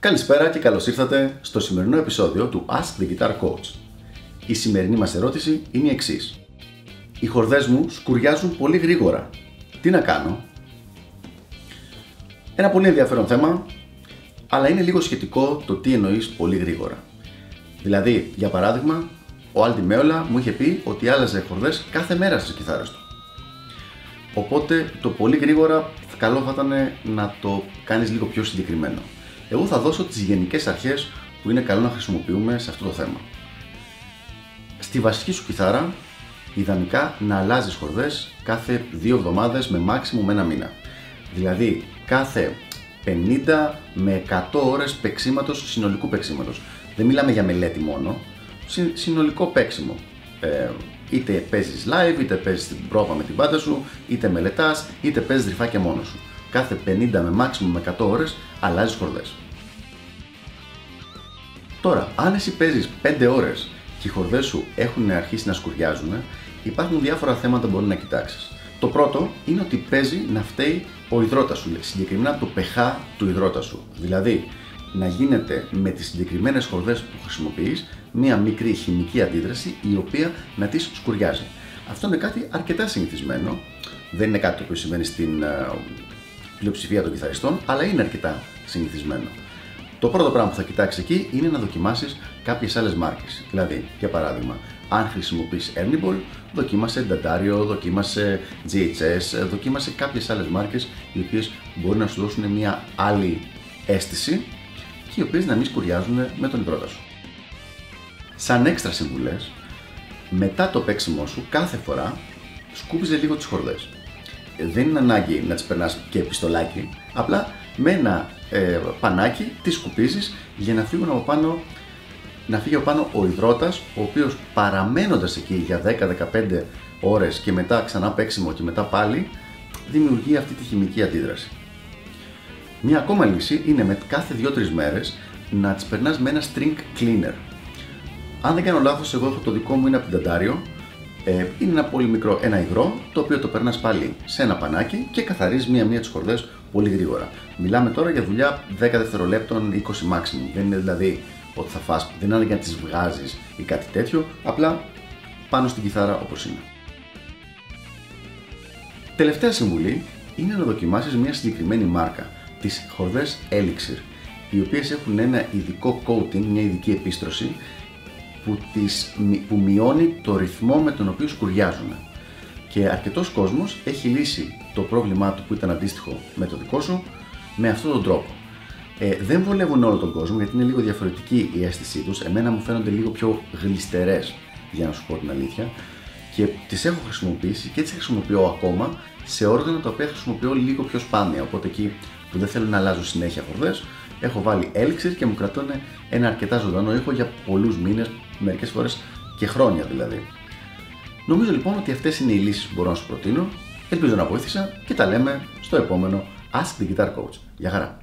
Καλησπέρα και καλώς ήρθατε στο σημερινό επεισόδιο του Ask the Guitar Coach. Η σημερινή μας ερώτηση είναι η εξής. Οι χορδές μου σκουριάζουν πολύ γρήγορα. Τι να κάνω; Ένα πολύ ενδιαφέρον θέμα, αλλά είναι λίγο σχετικό το τι εννοείς πολύ γρήγορα. Δηλαδή, για παράδειγμα, ο Άλτι Μέολα μου είχε πει ότι άλλαζε χορδές κάθε μέρα στις κιθάρες του. Οπότε το πολύ γρήγορα καλό θα ήταν να το κάνεις λίγο πιο συγκεκριμένο. Εγώ θα δώσω τις γενικές αρχές που είναι καλό να χρησιμοποιούμε σε αυτό το θέμα. Στη βασική σου κιθάρα, ιδανικά να αλλάζεις χορδές κάθε δύο εβδομάδες με με ένα μήνα. Δηλαδή κάθε 50 με 100 ώρες παίξήματος, συνολικού παίξήματος. Δεν μιλάμε για μελέτη μόνο, συνολικό παίξιμο. Ε, είτε παίζεις live, είτε παίζεις την πρόβα με την πάντα σου, είτε μελετάς, είτε παίζεις ρηφάκια μόνος σου. Κάθε 50 με maximum με 100 ώρες αλλάζεις χορδές. Τώρα, αν εσύ παίζεις 5 ώρες και οι χορδές σου έχουν αρχίσει να σκουριάζουν, υπάρχουν διάφορα θέματα που μπορεί να κοιτάξεις. Το πρώτο είναι ότι παίζει να φταίει ο υδρότας σου, συγκεκριμένα το pH του υδρότα σου. Δηλαδή, να γίνεται με τις συγκεκριμένες χορδές που χρησιμοποιείς μία μικρή χημική αντίδραση η οποία να τις σκουριάζει. Αυτό είναι κάτι αρκετά συνηθισμένο, δεν είναι κάτι που συμβαίνει στην uh, πλειοψηφία των κιθαριστών, αλλά είναι αρκετά συνηθισμένο. Το πρώτο πράγμα που θα κοιτάξεις εκεί είναι να δοκιμάσεις κάποιες άλλες μάρκες. Δηλαδή, για παράδειγμα, αν χρησιμοποιείς Ernibol, δοκίμασε Dadario, δοκίμασε GHS, δοκίμασε κάποιες άλλες μάρκες οι οποίες μπορεί να σου δώσουν μια άλλη αίσθηση και οι οποίες να μην σκουριάζουν με τον υδρότα σου. Σαν έξτρα συμβουλές, μετά το παίξιμό σου κάθε φορά σκούπιζε λίγο τις χορδές. Δεν είναι ανάγκη να τι περνάς και πιστολάκι, απλά με ένα ε, πανάκι τι σκουπίζεις για να φύγουν από πάνω να φύγει από πάνω ο υδρότας, ο οποίος παραμένοντας εκεί για 10-15 ώρες και μετά ξανά παίξιμο και μετά πάλι, δημιουργεί αυτή τη χημική αντίδραση. Μία ακόμα λύση είναι με κάθε 2-3 μέρες να τι περνάς με ένα string cleaner. Αν δεν κάνω λάθος, εγώ έχω το δικό μου είναι από την Ταντάριο. Ε, είναι ένα πολύ μικρό, ένα υγρό, το οποίο το περνάς πάλι σε ένα πανάκι και καθαρίζεις μία-μία τις χορδές πολύ γρήγορα. Μιλάμε τώρα για δουλειά 10 δευτερολέπτων, 20 maximum. Δεν είναι δηλαδή ότι θα φας, δεν είναι για να τις βγάζεις ή κάτι τέτοιο, απλά πάνω στην κιθάρα όπως είναι. Τελευταία συμβουλή είναι να δοκιμάσεις μια συγκεκριμένη μάρκα τις χορδές Elixir, οι οποίες έχουν ένα ειδικό coating, μια ειδική επίστρωση που, τις, που μειώνει το ρυθμό με τον οποίο σκουριάζουν. Και αρκετός κόσμος έχει λύσει το πρόβλημά του που ήταν αντίστοιχο με το δικό σου με αυτόν τον τρόπο. Ε, δεν βολεύουν όλο τον κόσμο γιατί είναι λίγο διαφορετική η αίσθησή τους. Εμένα μου φαίνονται λίγο πιο γλιστερές για να σου πω την αλήθεια και τις έχω χρησιμοποιήσει και τις χρησιμοποιώ ακόμα σε όργανα τα οποία χρησιμοποιώ λίγο πιο σπάνια. Οπότε εκεί που δεν θέλω να αλλάζω συνέχεια χορδές, έχω βάλει έλξεις και μου κρατούν ένα αρκετά ζωντανό ήχο για πολλούς μήνες, μερικές φορές και χρόνια δηλαδή. Νομίζω λοιπόν ότι αυτές είναι οι λύσεις που μπορώ να σου προτείνω. Ελπίζω να βοήθησα και τα λέμε στο επόμενο Ask the Guitar Coach. Γεια χαρά!